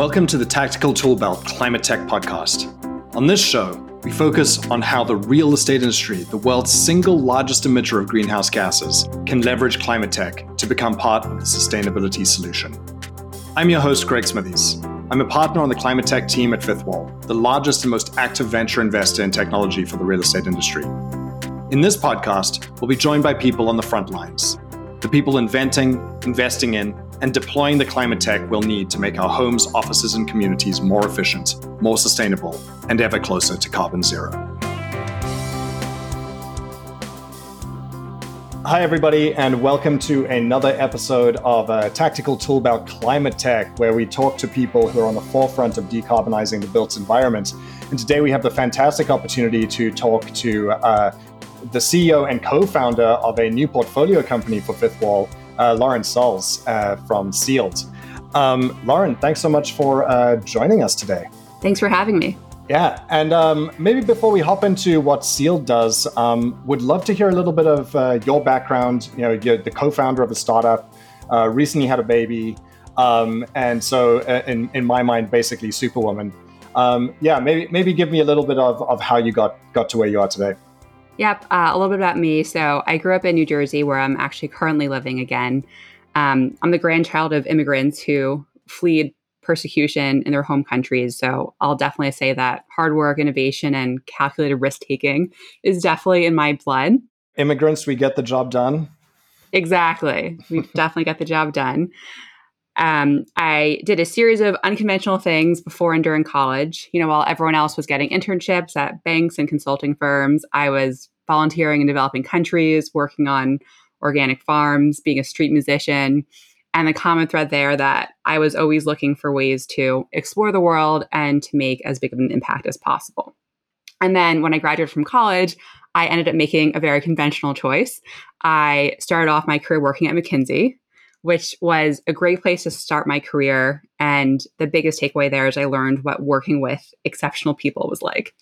Welcome to the Tactical Toolbelt Climate Tech Podcast. On this show, we focus on how the real estate industry, the world's single largest emitter of greenhouse gases, can leverage climate tech to become part of the sustainability solution. I'm your host, Greg Smithies. I'm a partner on the climate tech team at Fifth Wall, the largest and most active venture investor in technology for the real estate industry. In this podcast, we'll be joined by people on the front lines the people inventing, investing in, and deploying the climate tech we'll need to make our homes, offices, and communities more efficient, more sustainable, and ever closer to carbon zero. Hi, everybody, and welcome to another episode of a uh, Tactical Toolbelt climate tech, where we talk to people who are on the forefront of decarbonizing the built environment. And today we have the fantastic opportunity to talk to uh, the CEO and co founder of a new portfolio company for Fifth Wall, uh, Lauren Salz uh, from Sealed. Um, Lauren, thanks so much for uh, joining us today. Thanks for having me. Yeah, and um, maybe before we hop into what Sealed does, um, would love to hear a little bit of uh, your background. You know, you're the co-founder of a startup, uh, recently had a baby, um, and so uh, in in my mind, basically Superwoman. Um, yeah, maybe maybe give me a little bit of, of how you got got to where you are today. Yep, uh, a little bit about me. So I grew up in New Jersey, where I'm actually currently living again. Um, I'm the grandchild of immigrants who fled persecution in their home countries. So I'll definitely say that hard work, innovation, and calculated risk taking is definitely in my blood. Immigrants, we get the job done. Exactly. We definitely got the job done. Um, I did a series of unconventional things before and during college. You know, while everyone else was getting internships at banks and consulting firms, I was volunteering in developing countries, working on organic farms, being a street musician. And the common thread there that I was always looking for ways to explore the world and to make as big of an impact as possible. And then when I graduated from college, I ended up making a very conventional choice. I started off my career working at McKinsey, which was a great place to start my career. And the biggest takeaway there is I learned what working with exceptional people was like.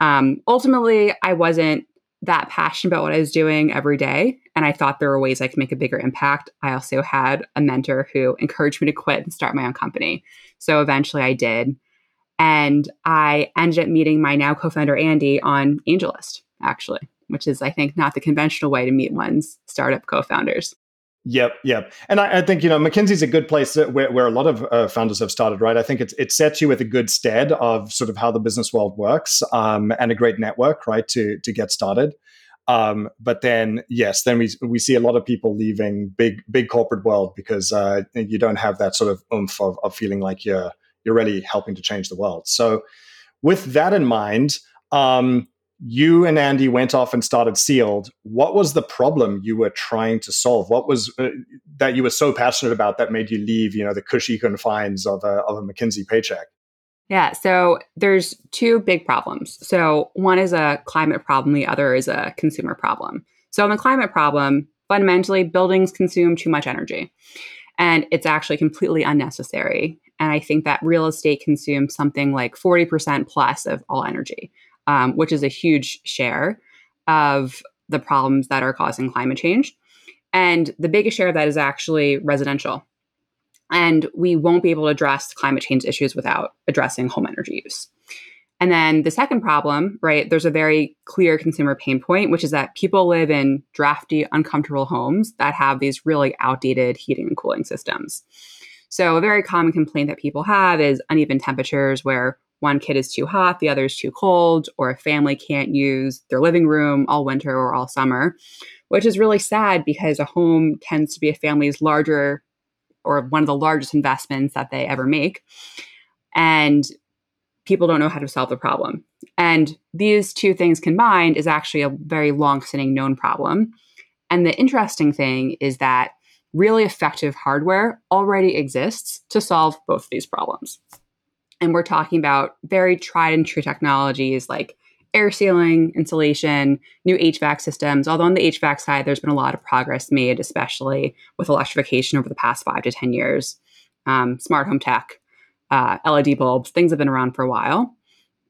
Um, ultimately, I wasn't that passionate about what I was doing every day. And I thought there were ways I could make a bigger impact. I also had a mentor who encouraged me to quit and start my own company. So eventually I did. And I ended up meeting my now co founder, Andy, on AngelList, actually, which is, I think, not the conventional way to meet one's startup co founders. Yep, yep. And I, I, think you know McKinsey's a good place where, where a lot of uh, founders have started, right? I think it, it sets you with a good stead of sort of how the business world works um, and a great network, right, to to get started. Um, but then, yes, then we we see a lot of people leaving big big corporate world because uh, you don't have that sort of oomph of, of feeling like you're you're really helping to change the world. So, with that in mind, um, you and Andy went off and started Sealed. What was the problem you were trying to solve? What was uh, that you were so passionate about that made you leave, you know, the cushy confines of a, of a McKinsey paycheck? Yeah, so there's two big problems. So one is a climate problem, the other is a consumer problem. So in the climate problem, fundamentally buildings consume too much energy. And it's actually completely unnecessary. And I think that real estate consumes something like 40% plus of all energy um, which is a huge share of the problems that are causing climate change. And the biggest share of that is actually residential. And we won't be able to address climate change issues without addressing home energy use. And then the second problem, right, there's a very clear consumer pain point, which is that people live in drafty, uncomfortable homes that have these really outdated heating and cooling systems. So, a very common complaint that people have is uneven temperatures where one kid is too hot, the other is too cold, or a family can't use their living room all winter or all summer, which is really sad because a home tends to be a family's larger or one of the largest investments that they ever make. And people don't know how to solve the problem. And these two things combined is actually a very long standing known problem. And the interesting thing is that really effective hardware already exists to solve both of these problems. And we're talking about very tried and true technologies like air sealing, insulation, new HVAC systems. Although on the HVAC side, there's been a lot of progress made, especially with electrification over the past five to 10 years. Um, smart home tech, uh, LED bulbs, things have been around for a while,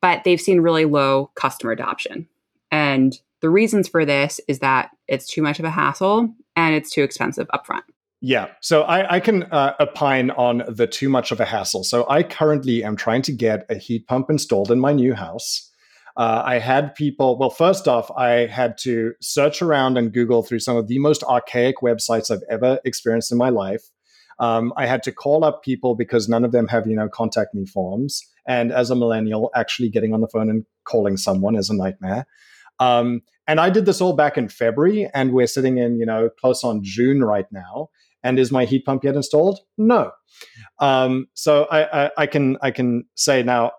but they've seen really low customer adoption. And the reasons for this is that it's too much of a hassle and it's too expensive upfront. Yeah, so I, I can uh, opine on the too much of a hassle. So I currently am trying to get a heat pump installed in my new house. Uh, I had people, well, first off, I had to search around and Google through some of the most archaic websites I've ever experienced in my life. Um, I had to call up people because none of them have, you know, contact me forms. And as a millennial, actually getting on the phone and calling someone is a nightmare. Um, and I did this all back in February, and we're sitting in, you know, close on June right now. And is my heat pump yet installed? No. Um, so I, I, I, can I can say now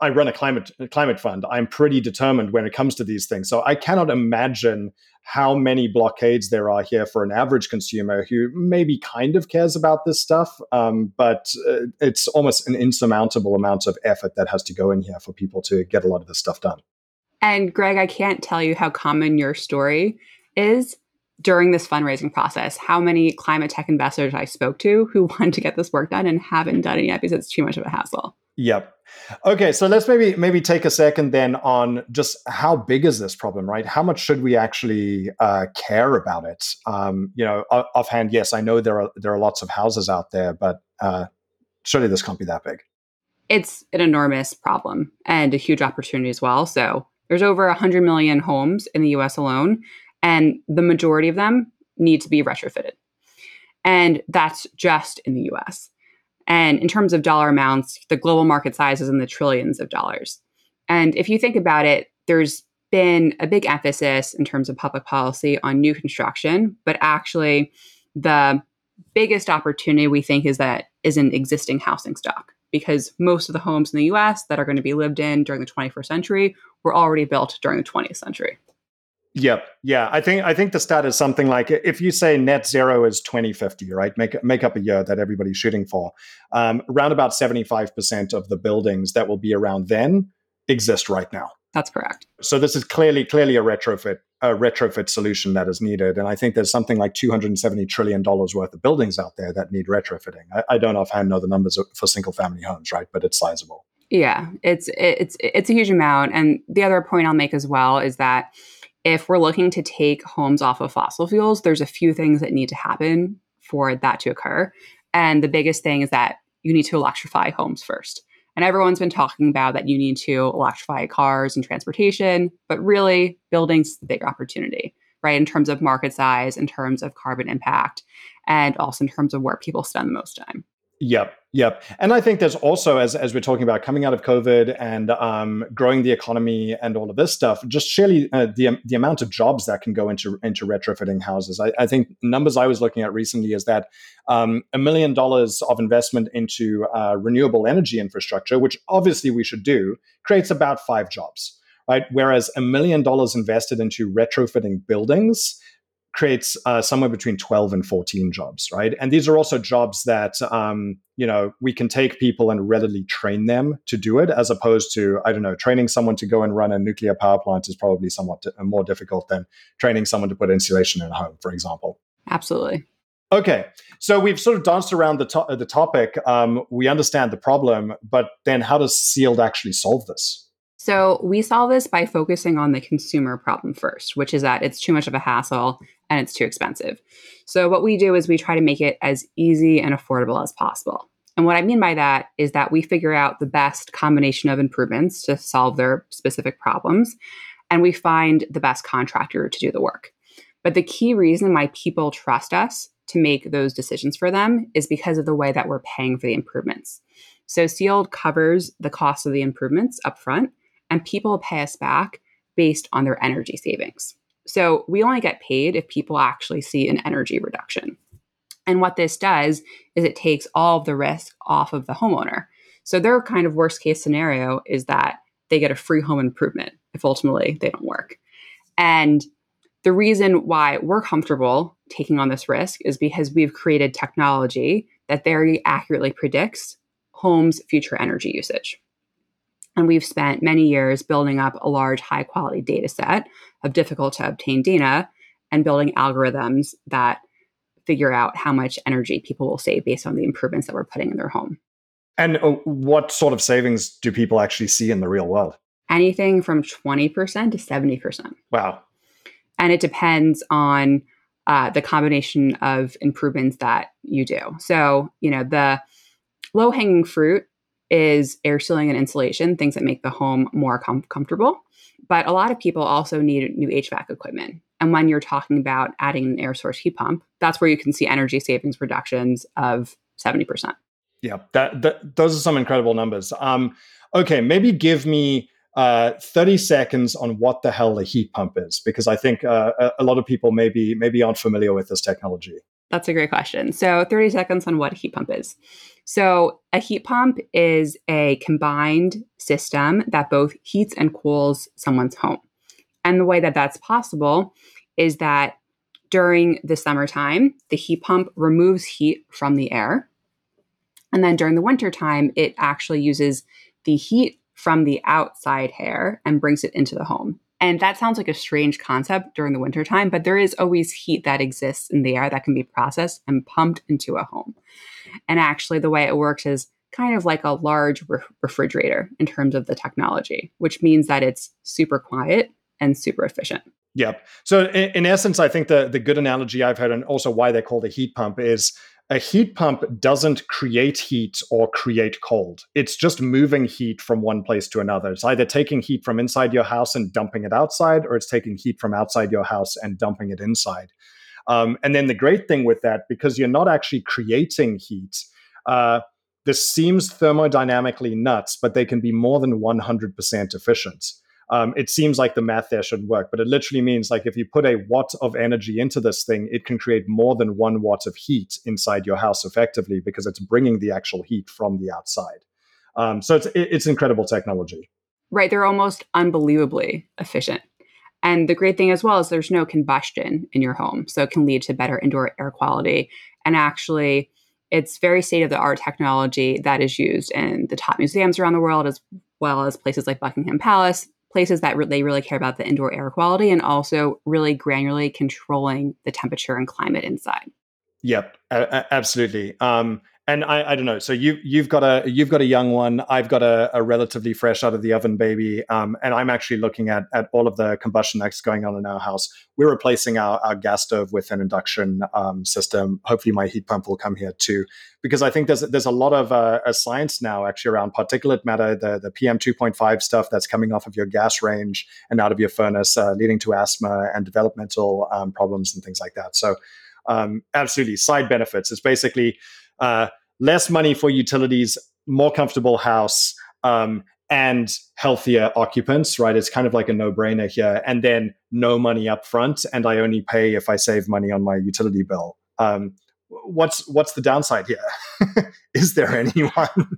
I run a climate a climate fund. I'm pretty determined when it comes to these things. So I cannot imagine how many blockades there are here for an average consumer who maybe kind of cares about this stuff, um, but uh, it's almost an insurmountable amount of effort that has to go in here for people to get a lot of this stuff done. And Greg, I can't tell you how common your story is during this fundraising process, how many climate tech investors I spoke to who want to get this work done and haven't done it yet because it's too much of a hassle. Yep. Okay, so let's maybe maybe take a second then on just how big is this problem, right? How much should we actually uh, care about it? Um, you know, offhand, yes, I know there are there are lots of houses out there, but uh, surely this can't be that big. It's an enormous problem and a huge opportunity as well. So there's over 100 million homes in the U.S. alone, and the majority of them need to be retrofitted. And that's just in the US. And in terms of dollar amounts, the global market size is in the trillions of dollars. And if you think about it, there's been a big emphasis in terms of public policy on new construction, but actually the biggest opportunity we think is that is in existing housing stock because most of the homes in the US that are going to be lived in during the 21st century were already built during the 20th century. Yep. Yeah. I think I think the stat is something like if you say net zero is 2050, right? Make make up a year that everybody's shooting for. Um, around about 75% of the buildings that will be around then exist right now. That's correct. So this is clearly clearly a retrofit a retrofit solution that is needed, and I think there's something like 270 trillion dollars worth of buildings out there that need retrofitting. I, I don't offhand know the numbers for single family homes, right? But it's sizable. Yeah, it's it's it's a huge amount. And the other point I'll make as well is that if we're looking to take homes off of fossil fuels, there's a few things that need to happen for that to occur. And the biggest thing is that you need to electrify homes first. And everyone's been talking about that you need to electrify cars and transportation, but really, buildings the big opportunity, right? In terms of market size, in terms of carbon impact, and also in terms of where people spend the most time. Yep, yep. And I think there's also, as as we're talking about coming out of COVID and um, growing the economy and all of this stuff, just surely uh, the the amount of jobs that can go into into retrofitting houses. I, I think numbers I was looking at recently is that um, a million dollars of investment into uh, renewable energy infrastructure, which obviously we should do, creates about five jobs. Right. Whereas a million dollars invested into retrofitting buildings creates uh, somewhere between 12 and 14 jobs right? And these are also jobs that um, you know we can take people and readily train them to do it as opposed to i don't know training someone to go and run a nuclear power plant is probably somewhat more difficult than training someone to put insulation in a home for example. Absolutely. Okay so we've sort of danced around the, to- the topic um, we understand the problem but then how does sealed actually solve this so we solve this by focusing on the consumer problem first, which is that it's too much of a hassle and it's too expensive. So what we do is we try to make it as easy and affordable as possible. And what I mean by that is that we figure out the best combination of improvements to solve their specific problems, and we find the best contractor to do the work. But the key reason why people trust us to make those decisions for them is because of the way that we're paying for the improvements. So Sealed covers the cost of the improvements upfront and people pay us back based on their energy savings. So we only get paid if people actually see an energy reduction. And what this does is it takes all of the risk off of the homeowner. So their kind of worst case scenario is that they get a free home improvement if ultimately they don't work. And the reason why we're comfortable taking on this risk is because we've created technology that very accurately predicts homes' future energy usage. And we've spent many years building up a large, high quality data set of difficult to obtain data and building algorithms that figure out how much energy people will save based on the improvements that we're putting in their home. And uh, what sort of savings do people actually see in the real world? Anything from 20% to 70%. Wow. And it depends on uh, the combination of improvements that you do. So, you know, the low hanging fruit is air sealing and insulation, things that make the home more com- comfortable. But a lot of people also need new HVAC equipment. And when you're talking about adding an air source heat pump, that's where you can see energy savings reductions of 70%. Yeah, that, that those are some incredible numbers. Um, okay, maybe give me uh, 30 seconds on what the hell a heat pump is, because I think uh, a, lot of people maybe maybe aren't familiar with this technology. That's a great question. So 30 seconds on what a heat pump is. So a heat pump is a combined system that both heats and cools someone's home. And the way that that's possible is that during the summertime, the heat pump removes heat from the air. And then during the wintertime, it actually uses the heat from the outside air and brings it into the home. And that sounds like a strange concept during the wintertime, but there is always heat that exists in the air that can be processed and pumped into a home. And actually, the way it works is kind of like a large re- refrigerator in terms of the technology, which means that it's super quiet and super efficient. Yep. So in, in essence, I think the the good analogy I've heard, and also why they're called a heat pump, is a heat pump doesn't create heat or create cold. It's just moving heat from one place to another. It's either taking heat from inside your house and dumping it outside, or it's taking heat from outside your house and dumping it inside. Um, and then the great thing with that, because you're not actually creating heat, uh, this seems thermodynamically nuts, but they can be more than 100% efficient um, it seems like the math there should work, but it literally means like if you put a watt of energy into this thing, it can create more than one watt of heat inside your house effectively because it's bringing the actual heat from the outside. Um, so it's it's incredible technology. Right, they're almost unbelievably efficient. And the great thing as well is there's no combustion in your home, so it can lead to better indoor air quality. And actually, it's very state of the art technology that is used in the top museums around the world, as well as places like Buckingham Palace, places that re- they really care about the indoor air quality and also really granularly controlling the temperature and climate inside. Yep, a- absolutely. Um, and I, I don't know. So you you've got a you've got a young one. I've got a, a relatively fresh out of the oven baby. Um, and I'm actually looking at at all of the combustion that's going on in our house. We're replacing our, our gas stove with an induction um, system. Hopefully, my heat pump will come here too, because I think there's there's a lot of uh, a science now actually around particulate matter, the the PM 2.5 stuff that's coming off of your gas range and out of your furnace, uh, leading to asthma and developmental um, problems and things like that. So. Um, absolutely, side benefits. It's basically uh, less money for utilities, more comfortable house, um, and healthier occupants, right? It's kind of like a no brainer here. And then no money up front, and I only pay if I save money on my utility bill. Um, what's what's the downside here? Is there anyone?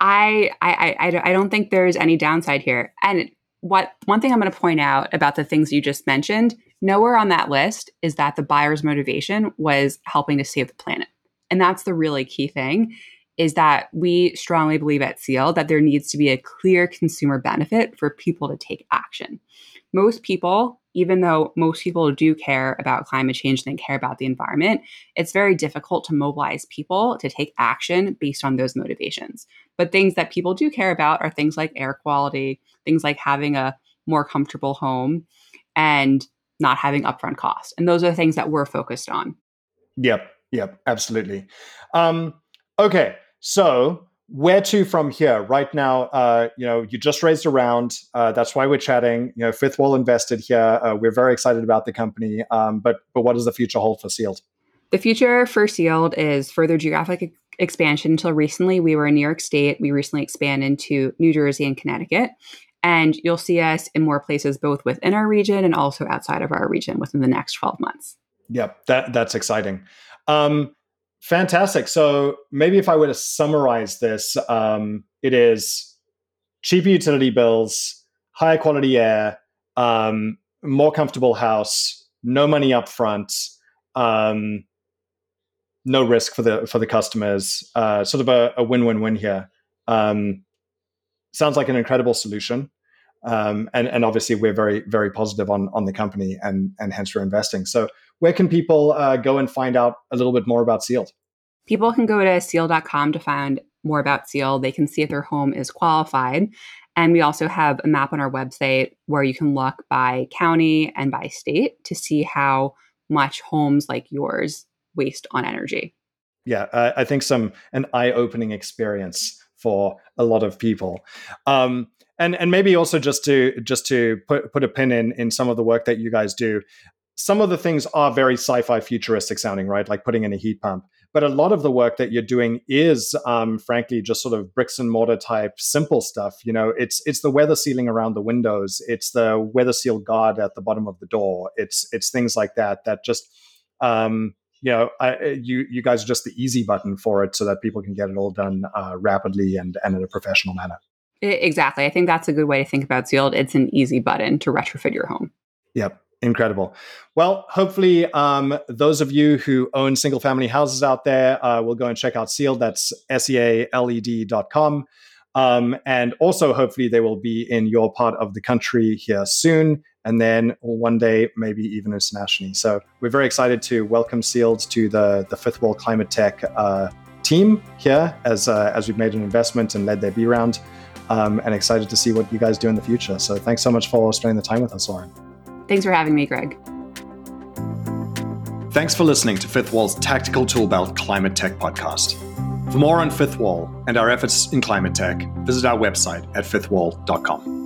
I, I I I don't think there's any downside here. And what one thing I'm going to point out about the things you just mentioned, nowhere on that list is that the buyer's motivation was helping to save the planet. And that's the really key thing is that we strongly believe at Sealed that there needs to be a clear consumer benefit for people to take action. Most people, even though most people do care about climate change and care about the environment, it's very difficult to mobilize people to take action based on those motivations. But things that people do care about are things like air quality, things like having a more comfortable home, and not having upfront costs. And those are things that we're focused on. Yep. Yep, absolutely. Um, okay, so where to from here? Right now, uh, you know, you just raised a round. Uh, that's why we're chatting. You know, Fifth Wall invested here. Uh, we're very excited about the company. Um, but but what does the future hold for Sealed? The future for Sealed is further geographic expansion. Until recently, we were in New York State. We recently expanded into New Jersey and Connecticut. And you'll see us in more places, both within our region and also outside of our region within the next 12 months. Yep, that, that's exciting. Um, fantastic. So maybe if I were to summarize this, um, it is cheaper utility bills, higher quality air, um, more comfortable house, no money up front, um, no risk for the for the customers. Uh, sort of a, a win-win-win here. Um, sounds like an incredible solution. Um, and, and obviously we're very very positive on on the company and and hence we're investing. So where can people uh, go and find out a little bit more about Sealed? People can go to sealed.com to find more about Sealed. They can see if their home is qualified. And we also have a map on our website where you can look by county and by state to see how much homes like yours waste on energy. Yeah, uh, I think some an eye-opening experience for a lot of people. Um, and and maybe also just to just to put put a pin in in some of the work that you guys do. Some of the things are very sci-fi futuristic sounding, right? Like putting in a heat pump. But a lot of the work that you're doing is, um, frankly, just sort of bricks and mortar type simple stuff. You know, it's it's the weather sealing around the windows, it's the weather seal guard at the bottom of the door, it's it's things like that that just um, you know, I, you you guys are just the easy button for it, so that people can get it all done uh, rapidly and and in a professional manner. Exactly, I think that's a good way to think about Sealed. It's an easy button to retrofit your home. Yep, incredible. Well, hopefully, um, those of you who own single family houses out there uh, will go and check out Sealed. That's s a l d dot. Um, and also, hopefully, they will be in your part of the country here soon and then one day maybe even internationally. So we're very excited to welcome Sealed to the the Fifth Wall Climate Tech uh, team here as uh, as we've made an investment and led their B round, um, and excited to see what you guys do in the future. So thanks so much for spending the time with us, Lauren. Thanks for having me, Greg. Thanks for listening to Fifth Wall's Tactical Toolbelt Climate Tech podcast. For more on Fifth Wall and our efforts in climate tech, visit our website at fifthwall.com.